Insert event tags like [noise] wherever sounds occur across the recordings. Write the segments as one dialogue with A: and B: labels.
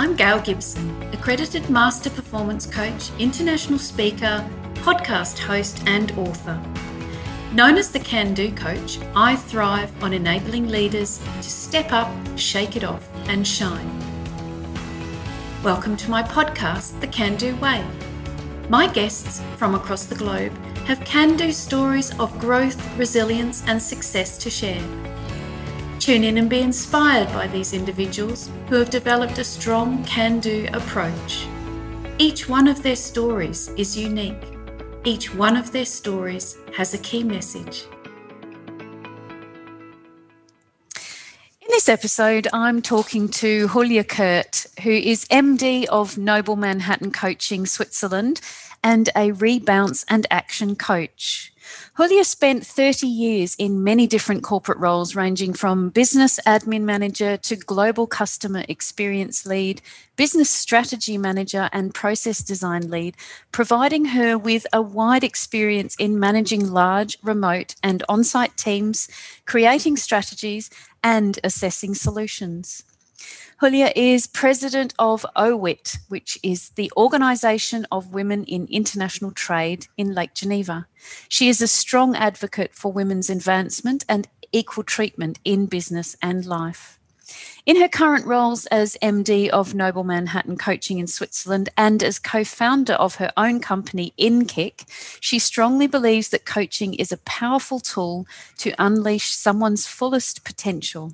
A: I'm Gail Gibson, accredited Master Performance Coach, international speaker, podcast host, and author. Known as the Can Do Coach, I thrive on enabling leaders to step up, shake it off, and shine. Welcome to my podcast, The Can Do Way. My guests from across the globe have can do stories of growth, resilience, and success to share. Tune in and be inspired by these individuals who have developed a strong can do approach. Each one of their stories is unique. Each one of their stories has a key message.
B: In this episode, I'm talking to Hulya Kurt, who is MD of Noble Manhattan Coaching Switzerland and a rebounce and action coach. Hulya spent 30 years in many different corporate roles, ranging from business admin manager to global customer experience lead, business strategy manager, and process design lead, providing her with a wide experience in managing large, remote, and on site teams, creating strategies, and assessing solutions. Hulya is president of OWIT, which is the Organisation of Women in International Trade in Lake Geneva. She is a strong advocate for women's advancement and equal treatment in business and life. In her current roles as MD of Noble Manhattan Coaching in Switzerland and as co founder of her own company, InnKick, she strongly believes that coaching is a powerful tool to unleash someone's fullest potential.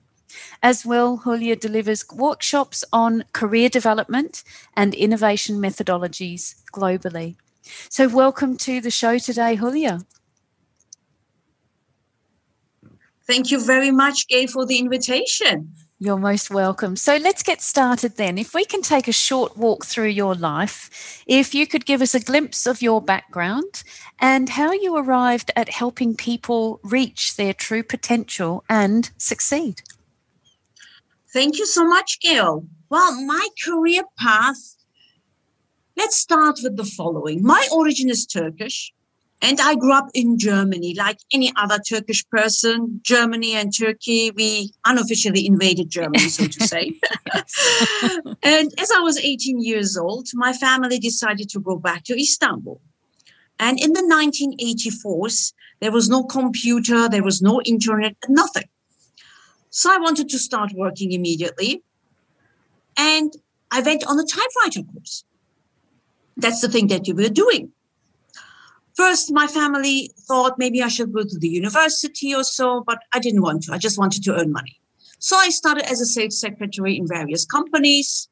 B: As well, Hulya delivers workshops on career development and innovation methodologies globally. So, welcome to the show today, Hulya.
C: Thank you very much, Gay, for the invitation.
B: You're most welcome. So let's get started then. If we can take a short walk through your life, if you could give us a glimpse of your background and how you arrived at helping people reach their true potential and succeed.
C: Thank you so much, Gail. Well, my career path, let's start with the following. My origin is Turkish, and I grew up in Germany, like any other Turkish person. Germany and Turkey, we unofficially invaded Germany, so to say. [laughs] and as I was 18 years old, my family decided to go back to Istanbul. And in the 1984s, there was no computer, there was no internet, nothing. So I wanted to start working immediately. And I went on a typewriter course. That's the thing that you were doing. First, my family thought maybe I should go to the university or so, but I didn't want to. I just wanted to earn money. So I started as a sales secretary in various companies,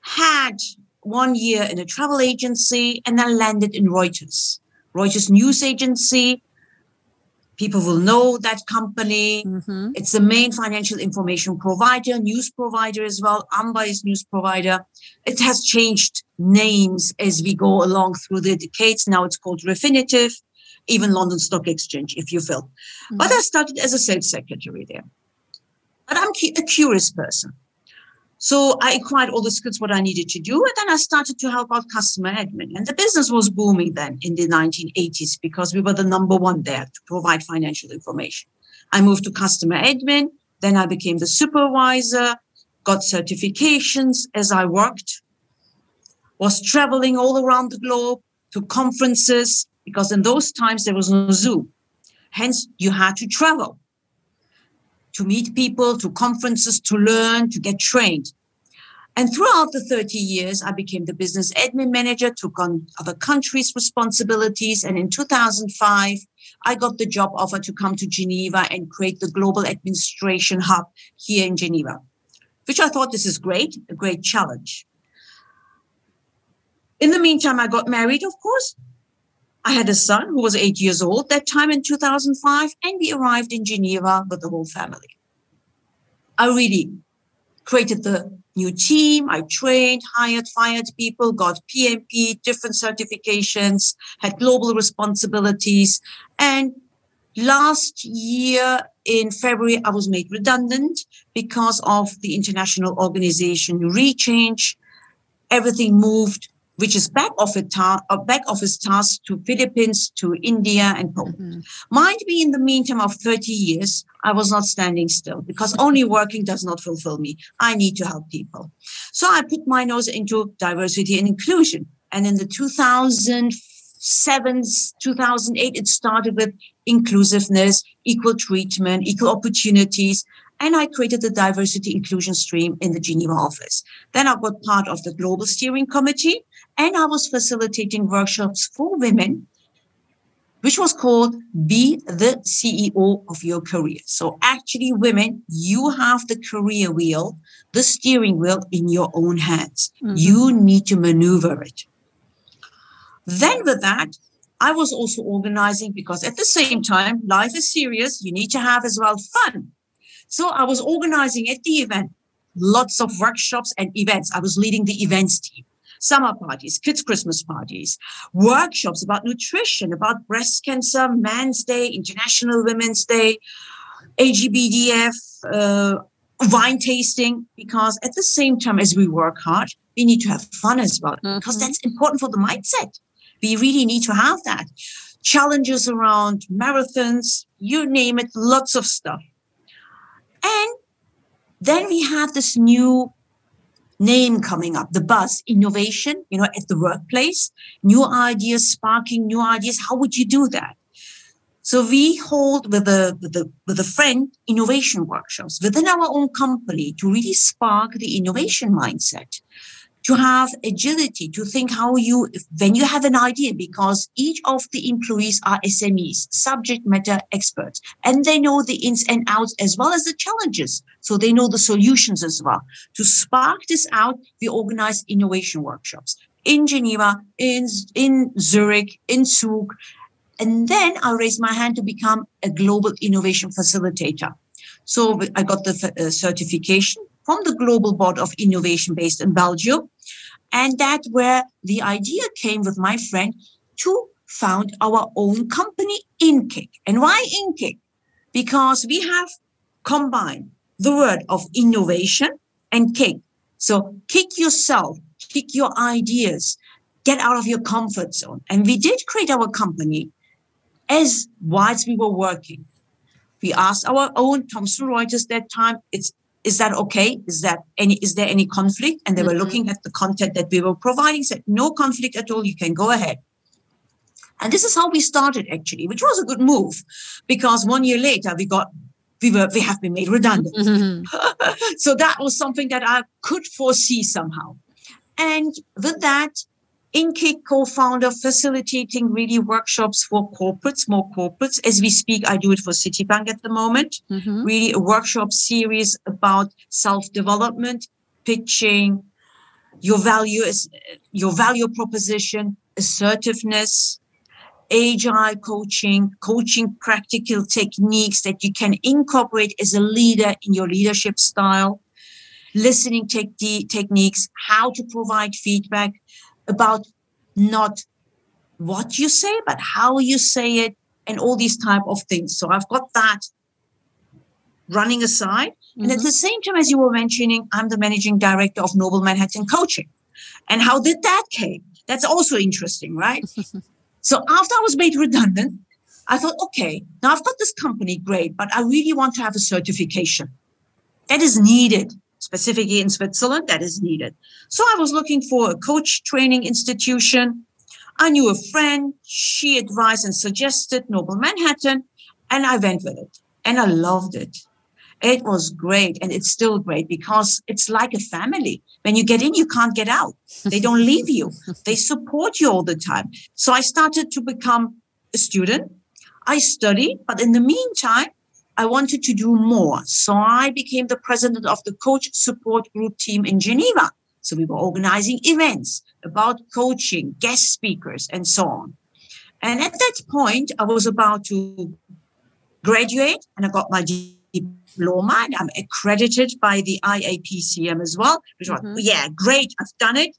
C: had one year in a travel agency, and then landed in Reuters, Reuters news agency, people will know that company. Mm-hmm. It's the main financial information provider, news provider as well, unbiased news provider. It has changed names as we go along through the decades. Now it's called Refinitiv, even London Stock Exchange, if you will. Mm-hmm. But I started as a sales secretary there. But I'm a curious person. So I acquired all the skills what I needed to do, and then I started to help out customer admin. And the business was booming then in the 1980s because we were the number one there to provide financial information. I moved to customer admin, then I became the supervisor, got certifications as I worked, was traveling all around the globe to conferences because in those times there was no Zoom. Hence, you had to travel to meet people, to conferences, to learn, to get trained. And throughout the 30 years, I became the business admin manager, took on other countries' responsibilities. And in 2005, I got the job offer to come to Geneva and create the global administration hub here in Geneva, which I thought this is great, a great challenge. In the meantime, I got married, of course, I had a son who was eight years old that time in 2005, and we arrived in Geneva with the whole family. I really created the new team. I trained, hired, fired people, got PMP, different certifications, had global responsibilities. And last year in February, I was made redundant because of the international organization rechange. Everything moved which is back office, ta- uh, back office tasks to Philippines, to India and Poland. Mm-hmm. Mind me, in the meantime of 30 years, I was not standing still because only working does not fulfill me. I need to help people. So I put my nose into diversity and inclusion. And in the 2007, 2008, it started with inclusiveness, equal treatment, equal opportunities. And I created the diversity inclusion stream in the Geneva office. Then I got part of the global steering committee and I was facilitating workshops for women, which was called Be the CEO of Your Career. So actually, women, you have the career wheel, the steering wheel in your own hands. Mm-hmm. You need to maneuver it. Then with that, I was also organizing because at the same time, life is serious. You need to have as well fun. So I was organizing at the event lots of workshops and events. I was leading the events team summer parties, kids' Christmas parties, workshops about nutrition, about breast cancer, Man's Day, International Women's Day, AGBDF, uh, wine tasting, because at the same time as we work hard, we need to have fun as well, mm-hmm. because that's important for the mindset. We really need to have that. Challenges around marathons, you name it, lots of stuff. And then we have this new name coming up, the buzz, innovation, you know, at the workplace, new ideas, sparking new ideas. How would you do that? So we hold with a, with a, with a friend innovation workshops within our own company to really spark the innovation mindset to have agility, to think how you, when you have an idea, because each of the employees are SMEs, subject matter experts, and they know the ins and outs as well as the challenges. So they know the solutions as well. To spark this out, we organize innovation workshops in Geneva, in, in Zurich, in Zug. And then I raised my hand to become a global innovation facilitator. So I got the uh, certification from the Global Board of Innovation based in Belgium. And that where the idea came with my friend to found our own company, InnKick. And why InnKick? Because we have combined the word of innovation and kick. So kick yourself, kick your ideas, get out of your comfort zone. And we did create our company as whilst we were working. We asked our own Thomson Reuters that time, it's is that okay? Is that any, is there any conflict? And they mm-hmm. were looking at the content that we were providing, said, no conflict at all. You can go ahead. And this is how we started actually, which was a good move because one year later we got, we were, we have been made redundant. Mm-hmm. [laughs] so that was something that I could foresee somehow. And with that, InnKick co-founder facilitating really workshops for corporates, more corporates. As we speak, I do it for Citibank at the moment. Mm-hmm. Really a workshop series about self-development, pitching, your value is your value proposition, assertiveness, agile coaching, coaching practical techniques that you can incorporate as a leader in your leadership style, listening te- techniques, how to provide feedback, about not what you say, but how you say it and all these type of things. So I've got that running aside. Mm-hmm. And at mm-hmm. the same time, as you were mentioning, I'm the managing director of Noble Manhattan Coaching. And how did that came? That's also interesting, right? [laughs] so after I was made redundant, I thought, okay, now I've got this company, great, but I really want to have a certification that is needed specifically in Switzerland, that is needed. So I was looking for a coach training institution. I knew a friend. She advised and suggested Noble Manhattan, and I went with it. And I loved it. It was great. And it's still great because it's like a family. When you get in, you can't get out. They [laughs] don't leave you. They support you all the time. So I started to become a student. I studied, but in the meantime, I wanted to do more. So I became the president of the coach support group team in Geneva. So we were organizing events about coaching, guest speakers, and so on. And at that point, I was about to graduate and I got my diploma and I'm accredited by the IAPCM as well. Which mm-hmm. was, yeah, great, I've done it.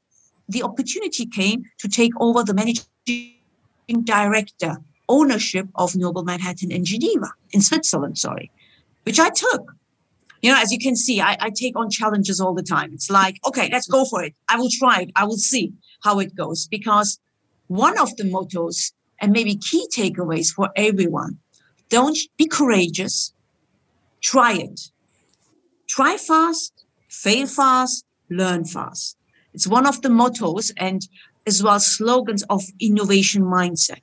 C: The opportunity came to take over the managing director ownership of Noble Manhattan in Geneva, in Switzerland, sorry, which I took. You know, as you can see, I, I take on challenges all the time. It's like, okay, let's go for it. I will try it. I will see how it goes. Because one of the mottos and maybe key takeaways for everyone don't be courageous, try it. Try fast, fail fast, learn fast. It's one of the mottos and as well slogans of innovation mindset.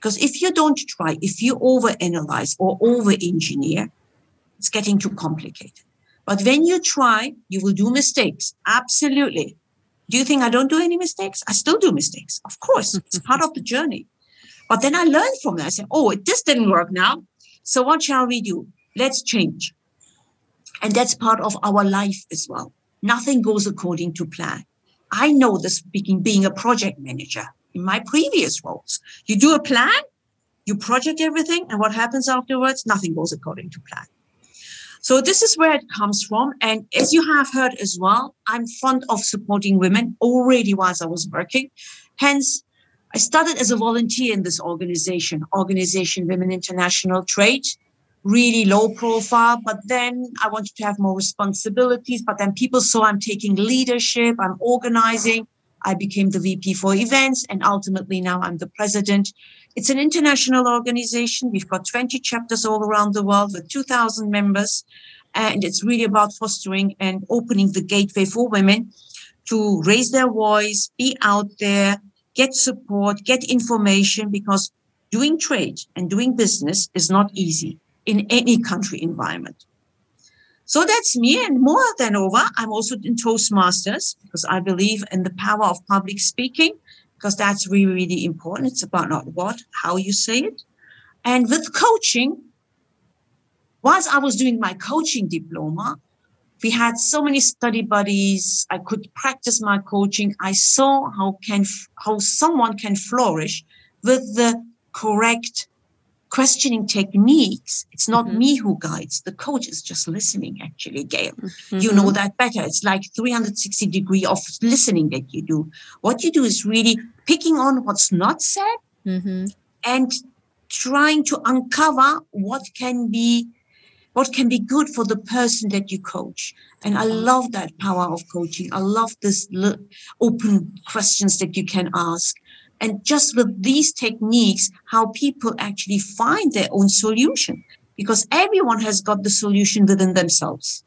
C: Because if you don't try, if you overanalyze or over engineer, it's getting too complicated. But when you try, you will do mistakes. Absolutely. Do you think I don't do any mistakes? I still do mistakes. Of course, it's [laughs] part of the journey. But then I learned from that. I said, oh, this didn't work now. So what shall we do? Let's change. And that's part of our life as well. Nothing goes according to plan. I know this speaking, being a project manager in my previous roles. You do a plan, you project everything, and what happens afterwards? Nothing goes according to plan. So this is where it comes from. And as you have heard as well, I'm fond of supporting women already whilst I was working. Hence, I started as a volunteer in this organization, Organization Women International Trade, really low profile. But then I wanted to have more responsibilities. But then people saw I'm taking leadership, I'm organizing. I became the VP for events, and ultimately now I'm the president. It's an international organization. We've got 20 chapters all around the world with 2,000 members. And it's really about fostering and opening the gateway for women to raise their voice, be out there, get support, get information, because doing trade and doing business is not easy in any country environment. So that's me. And more than over, I'm also in Toastmasters because I believe in the power of public speaking because that's really, really important. It's about not what, how you say it. And with coaching, whilst I was doing my coaching diploma, we had so many study buddies. I could practice my coaching. I saw how can, how someone can flourish with the correct questioning techniques, it's not mm-hmm. me who guides. The coach is just listening, actually, Gail. Mm-hmm. You know that better. It's like 360 degree of listening that you do. What you do is really picking on what's not said mm-hmm. and trying to uncover what can be what can be good for the person that you coach. And I love that power of coaching. I love this open questions that you can ask and just with these techniques, how people actually find their own solution because everyone has got the solution within themselves.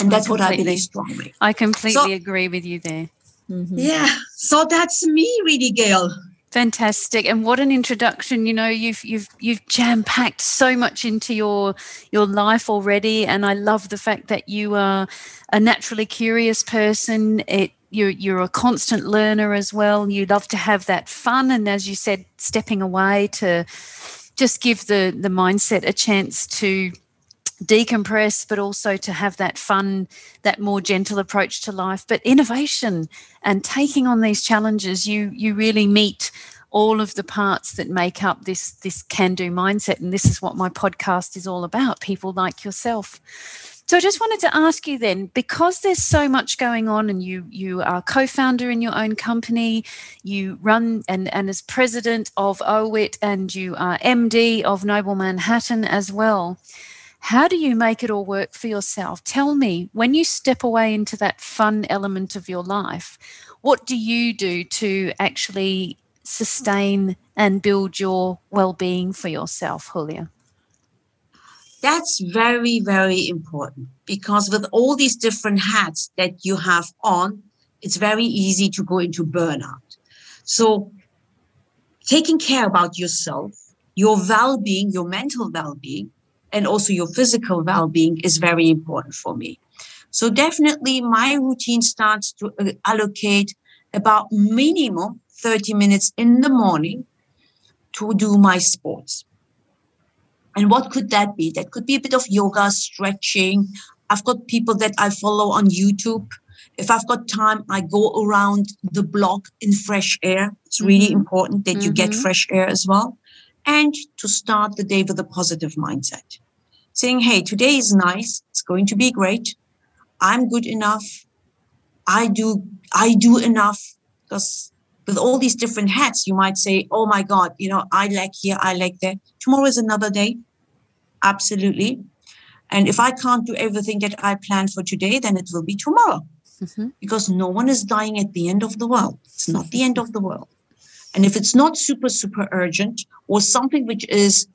C: And that's I what I believe strongly.
B: I completely so, agree with you there.
C: Mm-hmm. Yeah. So that's me, really, Gail.
B: Fantastic. And what an introduction. You know, you've you've you've jam-packed so much into your your life already. And I love the fact that you are a naturally curious person. It you're you're a constant learner as well. You love to have that fun, and as you said, stepping away to just give the the mindset a chance to decompress, but also to have that fun, that more gentle approach to life. But innovation and taking on these challenges, you you really meet all of the parts that make up this this can do mindset, and this is what my podcast is all about. People like yourself. So I just wanted to ask you then, because there's so much going on, and you you are co-founder in your own company, you run and and as president of OWIT, and you are MD of Noble Manhattan as well. How do you make it all work for yourself? Tell me, when you step away into that fun element of your life, what do you do to actually sustain and build your well-being for yourself, Hulya?
C: That's very, very important because with all these different hats that you have on, it's very easy to go into burnout. So taking care about yourself, your well-being, your mental well-being, and also your physical well-being is very important for me. So definitely my routine starts to uh, allocate about minimum 30 minutes in the morning to do my sports. And what could that be? That could be a bit of yoga, stretching. I've got people that I follow on YouTube. If I've got time, I go around the block in fresh air. It's really mm-hmm. important that mm-hmm. you get mm-hmm. fresh air as well. And to start the day with a positive mindset. Saying, hey, today is nice. It's going to be great. I'm good enough. I do, I do enough because with all these different hats, you might say, oh my God, you know, I like here, I like there. Tomorrow is another day. Absolutely. And if I can't do everything that I planned for today, then it will be tomorrow. Mm-hmm. Because no one is dying at the end of the world. It's not the end of the world. And if it's not super, super urgent or something which is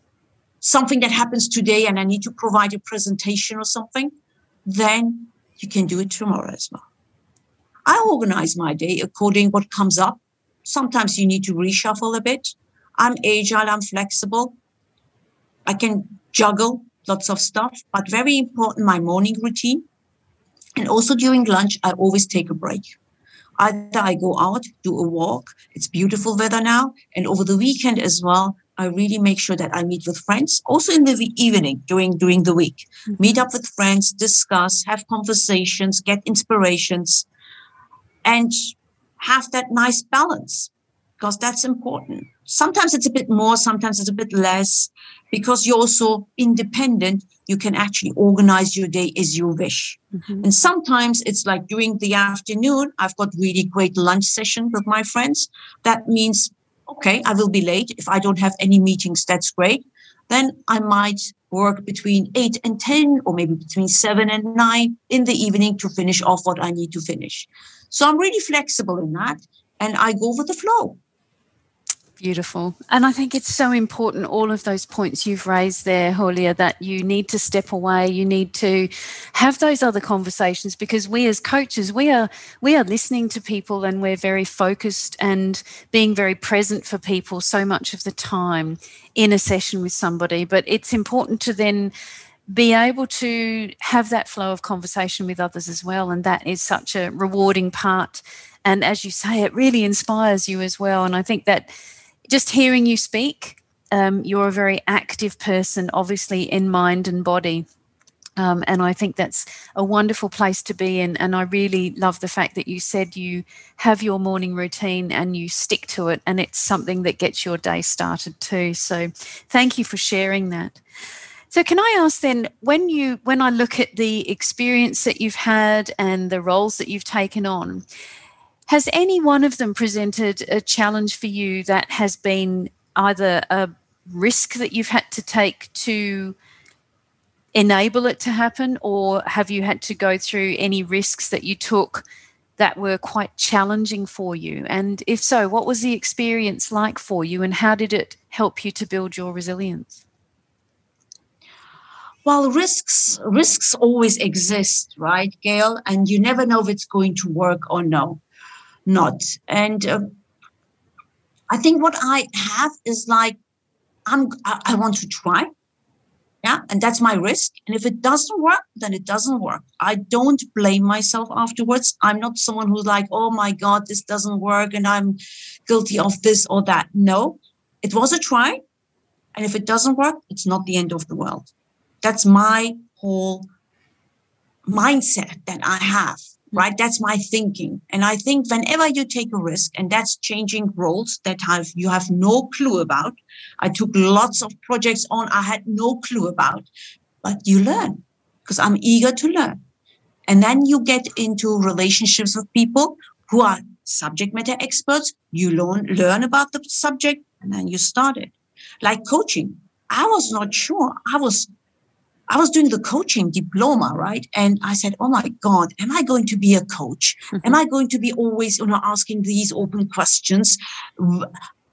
C: something that happens today and I need to provide a presentation or something, then you can do it tomorrow as well. I organize my day according what comes up. Sometimes you need to reshuffle a bit. I'm agile, I'm flexible. I can juggle lots of stuff, but very important, my morning routine. And also during lunch, I always take a break. Either I go out, do a walk. It's beautiful weather now. And over the weekend as well, I really make sure that I meet with friends. Also in the evening during, during the week, mm-hmm. meet up with friends, discuss, have conversations, get inspirations and have that nice balance because that's important. Sometimes it's a bit more, sometimes it's a bit less because you're also independent. You can actually organize your day as you wish. Mm-hmm. And sometimes it's like during the afternoon, I've got really great lunch session with my friends. That means, okay, I will be late. If I don't have any meetings, that's great. Then I might work between eight and 10, or maybe between seven and nine in the evening to finish off what I need to finish. So I'm really flexible in that and I go with the flow.
B: Beautiful. And I think it's so important, all of those points you've raised there, Hulya, that you need to step away. You need to have those other conversations because we as coaches, we are we are listening to people and we're very focused and being very present for people so much of the time in a session with somebody. But it's important to then be able to have that flow of conversation with others as well. And that is such a rewarding part. And as you say, it really inspires you as well. And I think that just hearing you speak, um, you're a very active person, obviously in mind and body. Um, and I think that's a wonderful place to be in. And I really love the fact that you said you have your morning routine and you stick to it, and it's something that gets your day started too. So thank you for sharing that. So can I ask then when you when I look at the experience that you've had and the roles that you've taken on, has any one of them presented a challenge for you that has been either a risk that you've had to take to enable it to happen or have you had to go through any risks that you took that were quite challenging for you? And if so what was the experience like for you and how did it help you to build your resilience?
C: Well risks risks always exist right gail? And you never know if it's going to work or no not. And uh, i think what i have is like i'm I, I want to try. Yeah and that's my risk. And if it doesn't work then it doesn't work. I don't blame myself afterwards. I'm not someone who's like oh my god this doesn't work and i'm guilty of this or that. No it was a try. And if it doesn't work it's not the end of the world. That's my whole mindset that I have. Mm. right? That's my thinking. And I think whenever you take a risk, and that's changing roles that have you have no clue about. I took lots of projects on I had no clue about, but you learn because I'm eager to learn. And then you get into relationships with people who are subject matter experts. You learn learn about the subject, and then you start it. Like coaching. I was not sure. I was I was doing the coaching diploma, right? And I said, Oh my God, am I going to be a coach? Mm-hmm. Am I going to be always, you know, asking these open questions?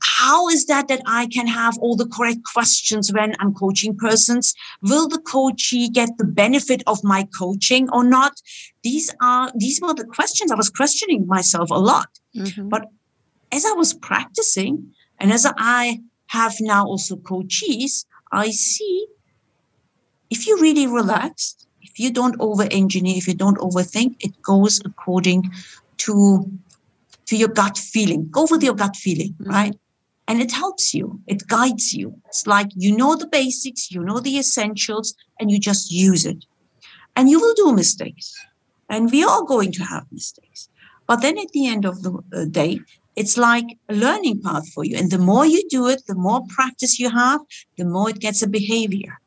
C: How is that that I can have all the correct questions when I'm coaching persons? Will the coachee get the benefit of my coaching or not? These are, these were the questions I was questioning myself a lot. Mm-hmm. But as I was practicing and as I have now also coaches, I see if you really relax, if you don't over engineer, if you don't overthink, it goes according to to your gut feeling. Go with your gut feeling, mm-hmm. right? And it helps you. It guides you. It's like you know the basics, you know the essentials, and you just use it. And you will do mistakes. And we are going to have mistakes. But then at the end of the uh, day, it's like a learning path for you. And the more you do it, the more practice you have, the more it gets a behavior.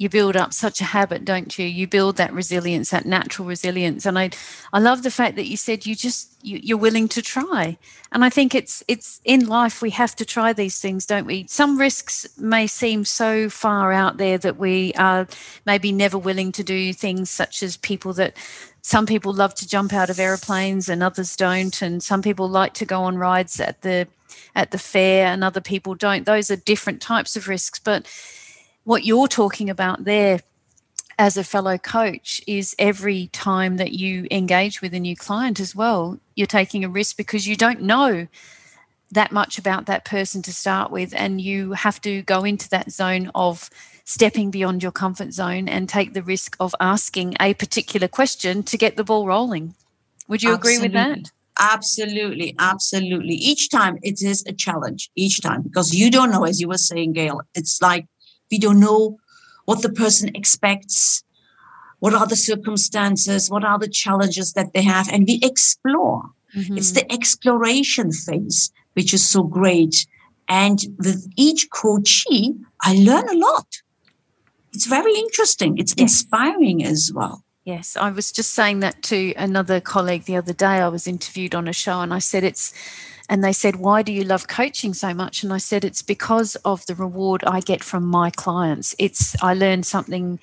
B: You build up such a habit don't you? You build that resilience that natural resilience. And i i love the fact that you said you just you, you're willing to try. And i think it's it's in life we have to try these things don't we? Some risks may seem so far out there that we are maybe never willing to do things such as people that some people love to jump out of aeroplanes and others don't. And some people like to go on rides at the at the fair and other people don't. Those are different types of risks. But what you're talking about there as a fellow coach is every time that you engage with a new client as well, you're taking a risk because you don't know that much about that person to start with. And you have to go into that zone of stepping beyond your comfort zone and take the risk of asking a particular question to get the ball rolling. Would you absolutely. agree with that?
C: Absolutely, absolutely. Each time it is a challenge, each time, because you don't know, as you were saying, Gail, it's like we don't know what the person expects, what are the circumstances, what are the challenges that they have, and we explore. Mm-hmm. It's the exploration phase, which is so great. And with each coachee, I learn a lot. It's very interesting. It's yes. inspiring as well.
B: Yes, I was just saying that to another colleague the other day. I was interviewed on a show and I said it's and they said, Why do you love coaching so much? And I said, It's because of the reward I get from my clients. It's, I learn something,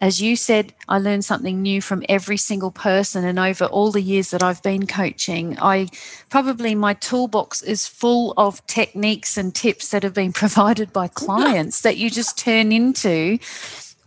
B: as you said, I learn something new from every single person. And over all the years that I've been coaching, I probably my toolbox is full of techniques and tips that have been [laughs] provided by [laughs] clients that you just turn into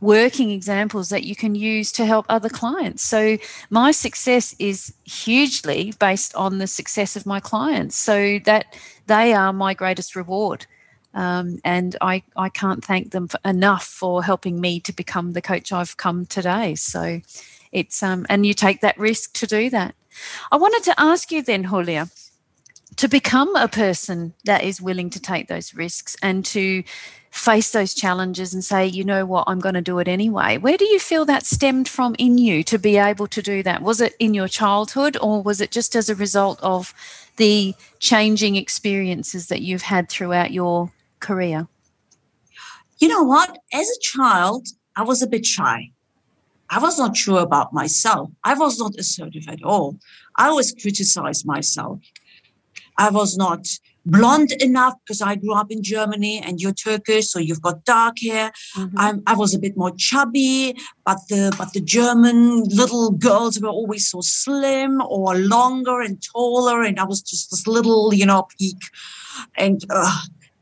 B: working examples that you can use to help other clients. So my success is hugely based on the success of my clients. So that they are my greatest reward. Um, and I, I can't thank them for, enough for helping me to become the coach I've come today. So it's um, and you take that risk to do that. I wanted to ask you then, Hulya, to become a person that is willing to take those risks and to face those challenges and say, you know what, I'm going to do it anyway. Where do you feel that stemmed from in you to be able to do that? Was it in your childhood or was it just as a result of the changing experiences that you've had throughout your career?
C: You know what? As a child, I was a bit shy. I was not sure about myself. I was not assertive at all. I always criticized myself. I was not blonde enough because I grew up in Germany and you're Turkish, so you've got dark hair. Mm-hmm. i was a bit more chubby, but the but the German little girls were always so slim or longer and taller, and I was just this little, you know, peak, and uh,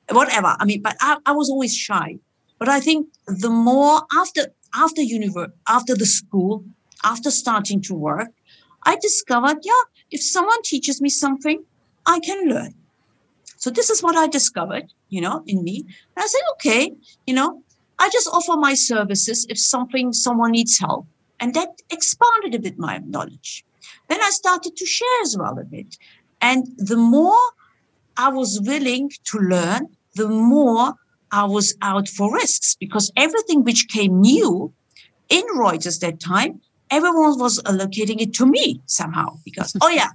C: whatever. I mean, but I, I was always shy. But I think the more after after univer- after the school, after starting to work, I discovered, yeah, if someone teaches me something, I can learn. So this is what I discovered, you know, in me. And I said, okay, you know, I just offer my services if something someone needs help. And that expanded a bit my knowledge. Then I started to share as well a bit. And the more I was willing to learn, the more I was out for risks because everything which came new in Reuters that time, everyone was allocating it to me somehow because, oh yeah,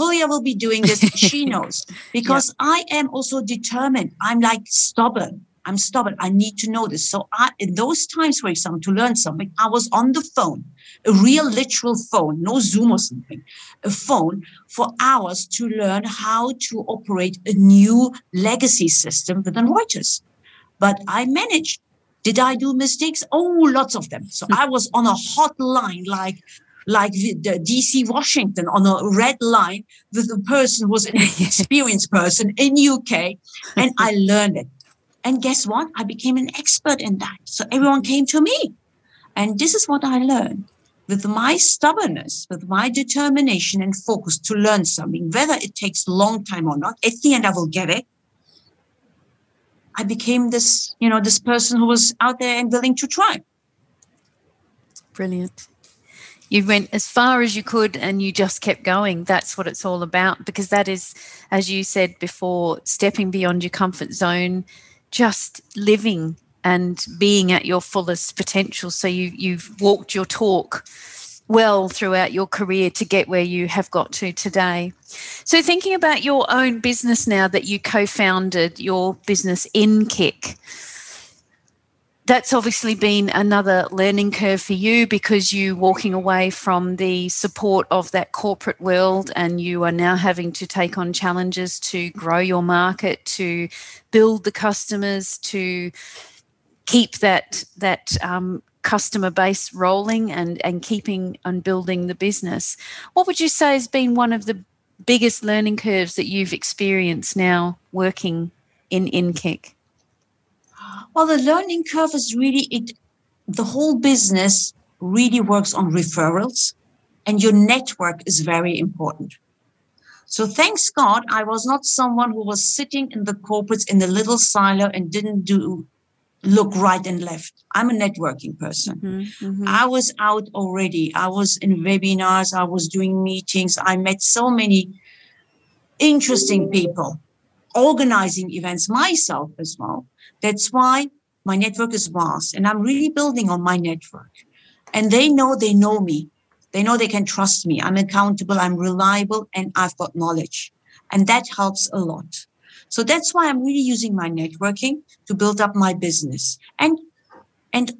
C: Hulya will be doing this. she [laughs] knows because yeah. I am also determined. I'm like stubborn. I'm stubborn. I need to know this. So I, in those times, for example, to learn something, I was on the phone, a real literal phone, no Zoom or something, a phone for hours to learn how to operate a new legacy system within Reuters. But I managed. Did I do mistakes? Oh, lots of them. So [laughs] I was on a hotline like like the, the DC Washington on a red line with a person who was an [laughs] experienced person in UK. And I [laughs] learned it. And guess what? I became an expert in that. So everyone came to me. And this is what I learned with my stubbornness, with my determination and focus to learn something, whether it takes long time or not, at the end I will get it. I became this, you know, this person who was out there and willing to try.
B: Brilliant you went as far as you could and you just kept going. That's what it's all about because that is, as you said before, stepping beyond your comfort zone, just living and being at your fullest potential. So you you've walked your talk well throughout your career to get where you have got to today. So thinking about your own business now that you co-founded your business in InnKick that's obviously been another learning curve for you because you walking away from the support of that corporate world and you are now having to take on challenges to grow your market to build the customers to keep that that um, customer base rolling and and keeping and building the business. What would you say has been one of the biggest learning curves that you've experienced now working in InnKick
C: well, the learning curve is really it. The whole business really works on referrals, and your network is very important. So thanks God, I was not someone who was sitting in the corporates in the little silo and didn't do look right and left. I'm a networking person. Mm-hmm, mm-hmm. I was out already. I was in webinars. I was doing meetings. I met so many interesting people, organizing events myself as well. That's why my network is vast and I'm really building on my network. And they know they know me. They know they can trust me. I'm accountable, I'm reliable, and I've got knowledge. And that helps a lot. So that's why I'm really using my networking to build up my business and and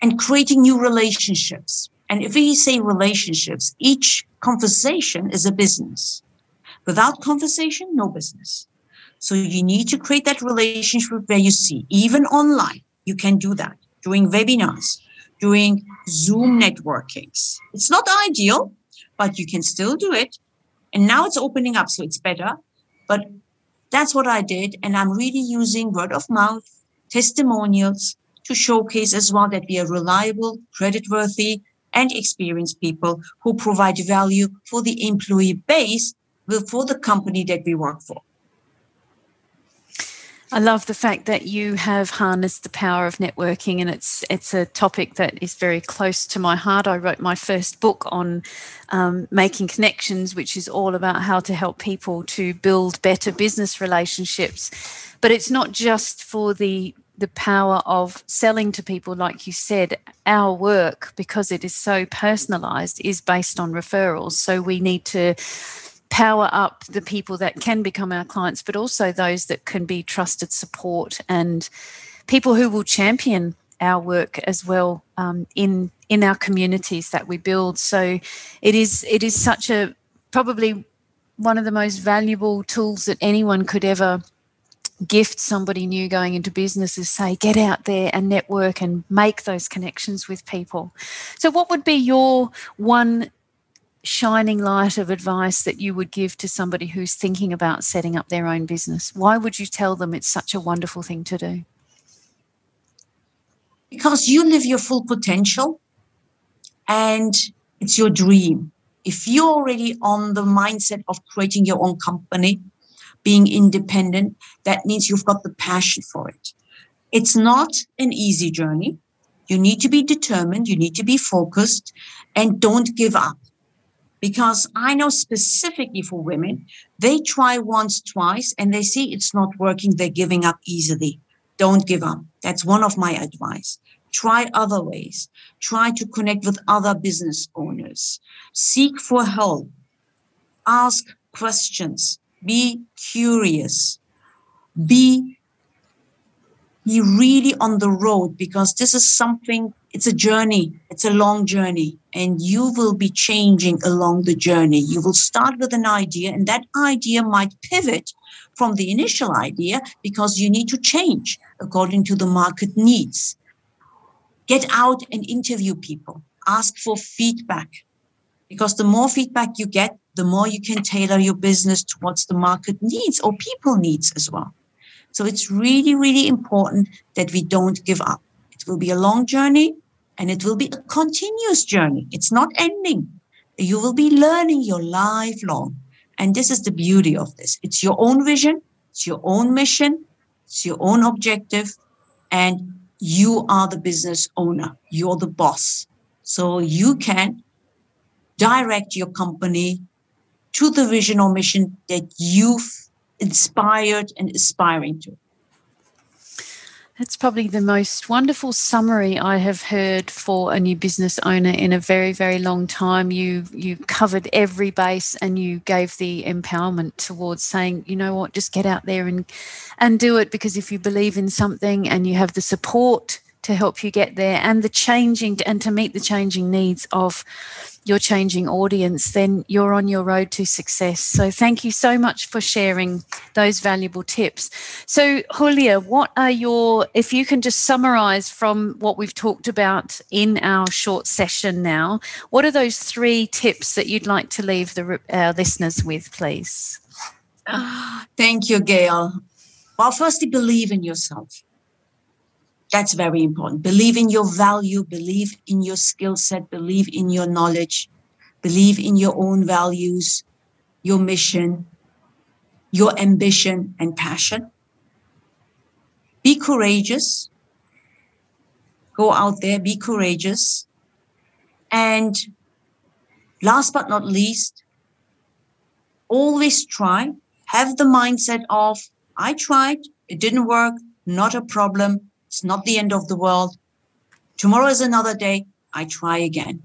C: and creating new relationships. And if we say relationships, each conversation is a business. Without conversation, no business. So you need to create that relationship where you see, even online, you can do that, doing webinars, doing Zoom networkings. It's not ideal, but you can still do it. And now it's opening up, so it's better. But that's what I did. And I'm really using word of mouth, testimonials to showcase as well that we are reliable, credit worthy, and experienced people who provide value for the employee base for the company that we work for.
B: I love the fact that you have harnessed the power of networking, and it's it's a topic that is very close to my heart. I wrote my first book on um, making connections, which is all about how to help people to build better business relationships. But it's not just for the the power of selling to people, like you said. Our work, because it is so personalized, is based on referrals. So we need to power up the people that can become our clients, but also those that can be trusted support and people who will champion our work as well um, in in our communities that we build. So it is it is such a probably one of the most valuable tools that anyone could ever gift somebody new going into business is say get out there and network and make those connections with people so what would be your one shining light of advice that you would give to somebody who's thinking about setting up their own business? Why would you tell them it's such a wonderful thing to do?
C: Because you live your full potential and it's your dream. If you're already on the mindset of creating your own company, being independent, that means you've got the passion for it. It's not an easy journey. You need to be determined, you need to be focused, and don't give up because I know specifically for women, they try once, twice, and they see it's not working. They're giving up easily. Don't give up. That's one of my advice. Try other ways. Try to connect with other business owners. Seek for help. Ask questions. Be curious. Be, be really on the road because this is something it's a journey. It's a long journey. And you will be changing along the journey. You will start with an idea and that idea might pivot from the initial idea because you need to change according to the market needs. Get out and interview people. Ask for feedback. Because the more feedback you get the more you can tailor your business towards the market needs or people needs as well. So it's really really important that we don't give up. It will be a long journey and it will be a continuous journey. It's not ending. You will be learning your lifelong. And this is the beauty of this. It's your own vision, it's your own mission, it's your own objective, and you are the business owner. You're the boss. So you can direct your company to the vision or mission that you've inspired and aspiring to.
B: That's probably the most wonderful summary I have heard for a new business owner in a very, very long time. You you covered every base and you gave the empowerment towards saying, you know what, just get out there and and do it because if you believe in something and you have the support to help you get there and the changing and to meet the changing needs of your changing audience, then you're on your road to success. So thank you so much for sharing those valuable tips. So Hulya, what are your if you can just summarize from what we've talked about in our short session now, what are those three tips that you'd like to leave the our listeners with, please?
C: Ah, thank you, Gail. Well, firstly, believe in yourself that's very important. Believe in your value, believe in your skill set, believe in your knowledge, believe in your own values, your mission, your ambition and passion. Be courageous. Go out there, be courageous. And last but not least, always try. Have the mindset of, I tried, it didn't work, not a problem it's not the end of the world. Tomorrow is another day. I try again.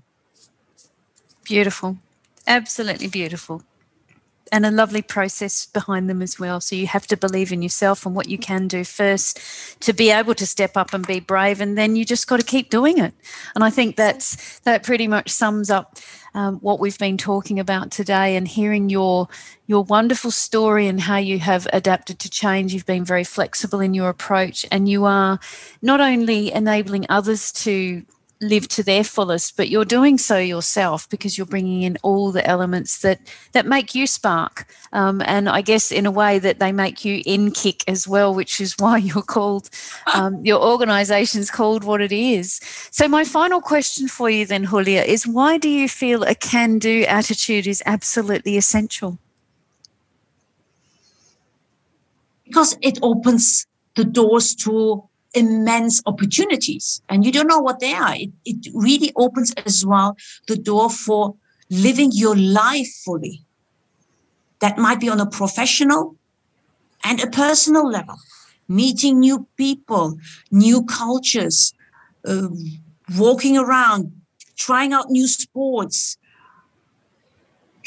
B: Beautiful. Absolutely beautiful. And a lovely process behind them as well. So you have to believe in yourself and what you can do first to be able to step up and be brave. And then you just got to keep doing it. And I think that's that pretty much sums up um, what we've been talking about today and hearing your your wonderful story and how you have adapted to change. You've been very flexible in your approach, and you are not only enabling others to live to their fullest but you're doing so yourself because you're bringing in all the elements that that make you spark um, and i guess in a way that they make you InnKick as well which is [laughs] why you're called um, your organization's called what it is. So my final question for you then Hulya is why do you feel a can do attitude is absolutely essential?
C: Because it opens the doors to immense opportunities and you don't know what they are. It, it really opens as well the door for living your life fully. That might be on a professional and a personal level, meeting new people, new cultures, uh, walking around, trying out new sports,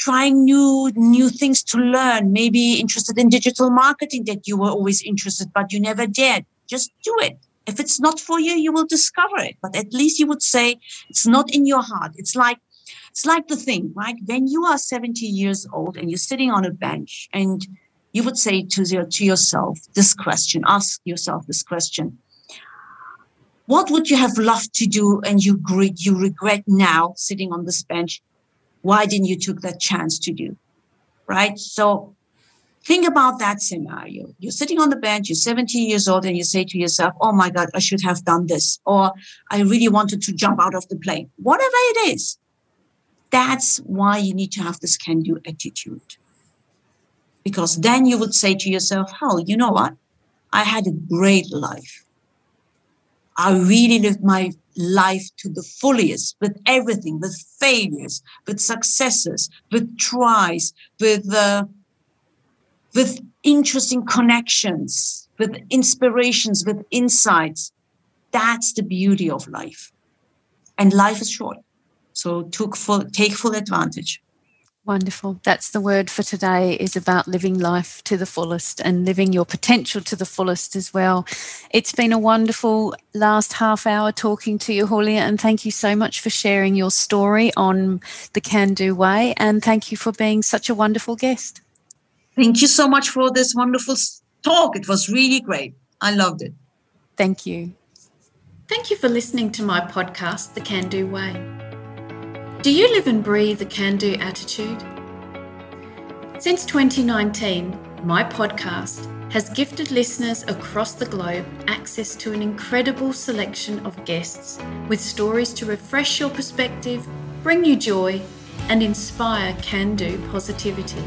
C: trying new new things to learn maybe interested in digital marketing that you were always interested but you never did just do it. If it's not for you, you will discover it. But at least you would say it's not in your heart. It's like it's like the thing, right? When you are 70 years old and you're sitting on a bench and you would say to, your, to yourself this question, ask yourself this question. What would you have loved to do and you, you regret now sitting on this bench? Why didn't you took that chance to do? Right? So Think about that scenario. You're sitting on the bench, you're 70 years old, and you say to yourself, Oh my God, I should have done this. Or I really wanted to jump out of the plane. Whatever it is, that's why you need to have this can do attitude. Because then you would say to yourself, Hell, you know what? I had a great life. I really lived my life to the fullest with everything, with failures, with successes, with tries, with uh, with interesting connections, with inspirations, with insights. That's the beauty of life. And life is short. So full, take full advantage.
B: Wonderful. That's the word for today is about living life to the fullest and living your potential to the fullest as well. It's been a wonderful last half hour talking to you, Hulya, and thank you so much for sharing your story on the can do way. And thank you for being such a wonderful guest.
C: Thank you so much for this wonderful talk. It was really great. I loved it.
B: Thank you.
A: Thank you for listening to my podcast, The Can Do Way. Do you live and breathe the can do attitude? Since 2019, my podcast has gifted listeners across the globe access to an incredible selection of guests with stories to refresh your perspective, bring you joy, and inspire can do positivity.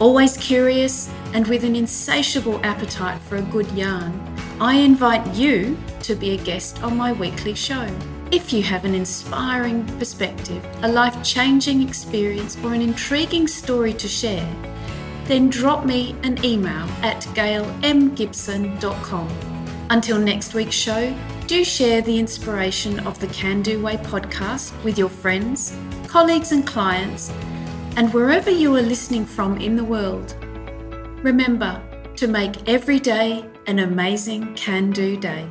A: Always curious and with an insatiable appetite for a good yarn, I invite you to be a guest on my weekly show. If you have an inspiring perspective, a life changing experience, or an intriguing story to share, then drop me an email at gailmgibson.com.
B: Until next week's show, do share the inspiration of the Can Do Way podcast with your friends, colleagues, and clients, and wherever you are listening from in the world. Remember to make every day an amazing can do day.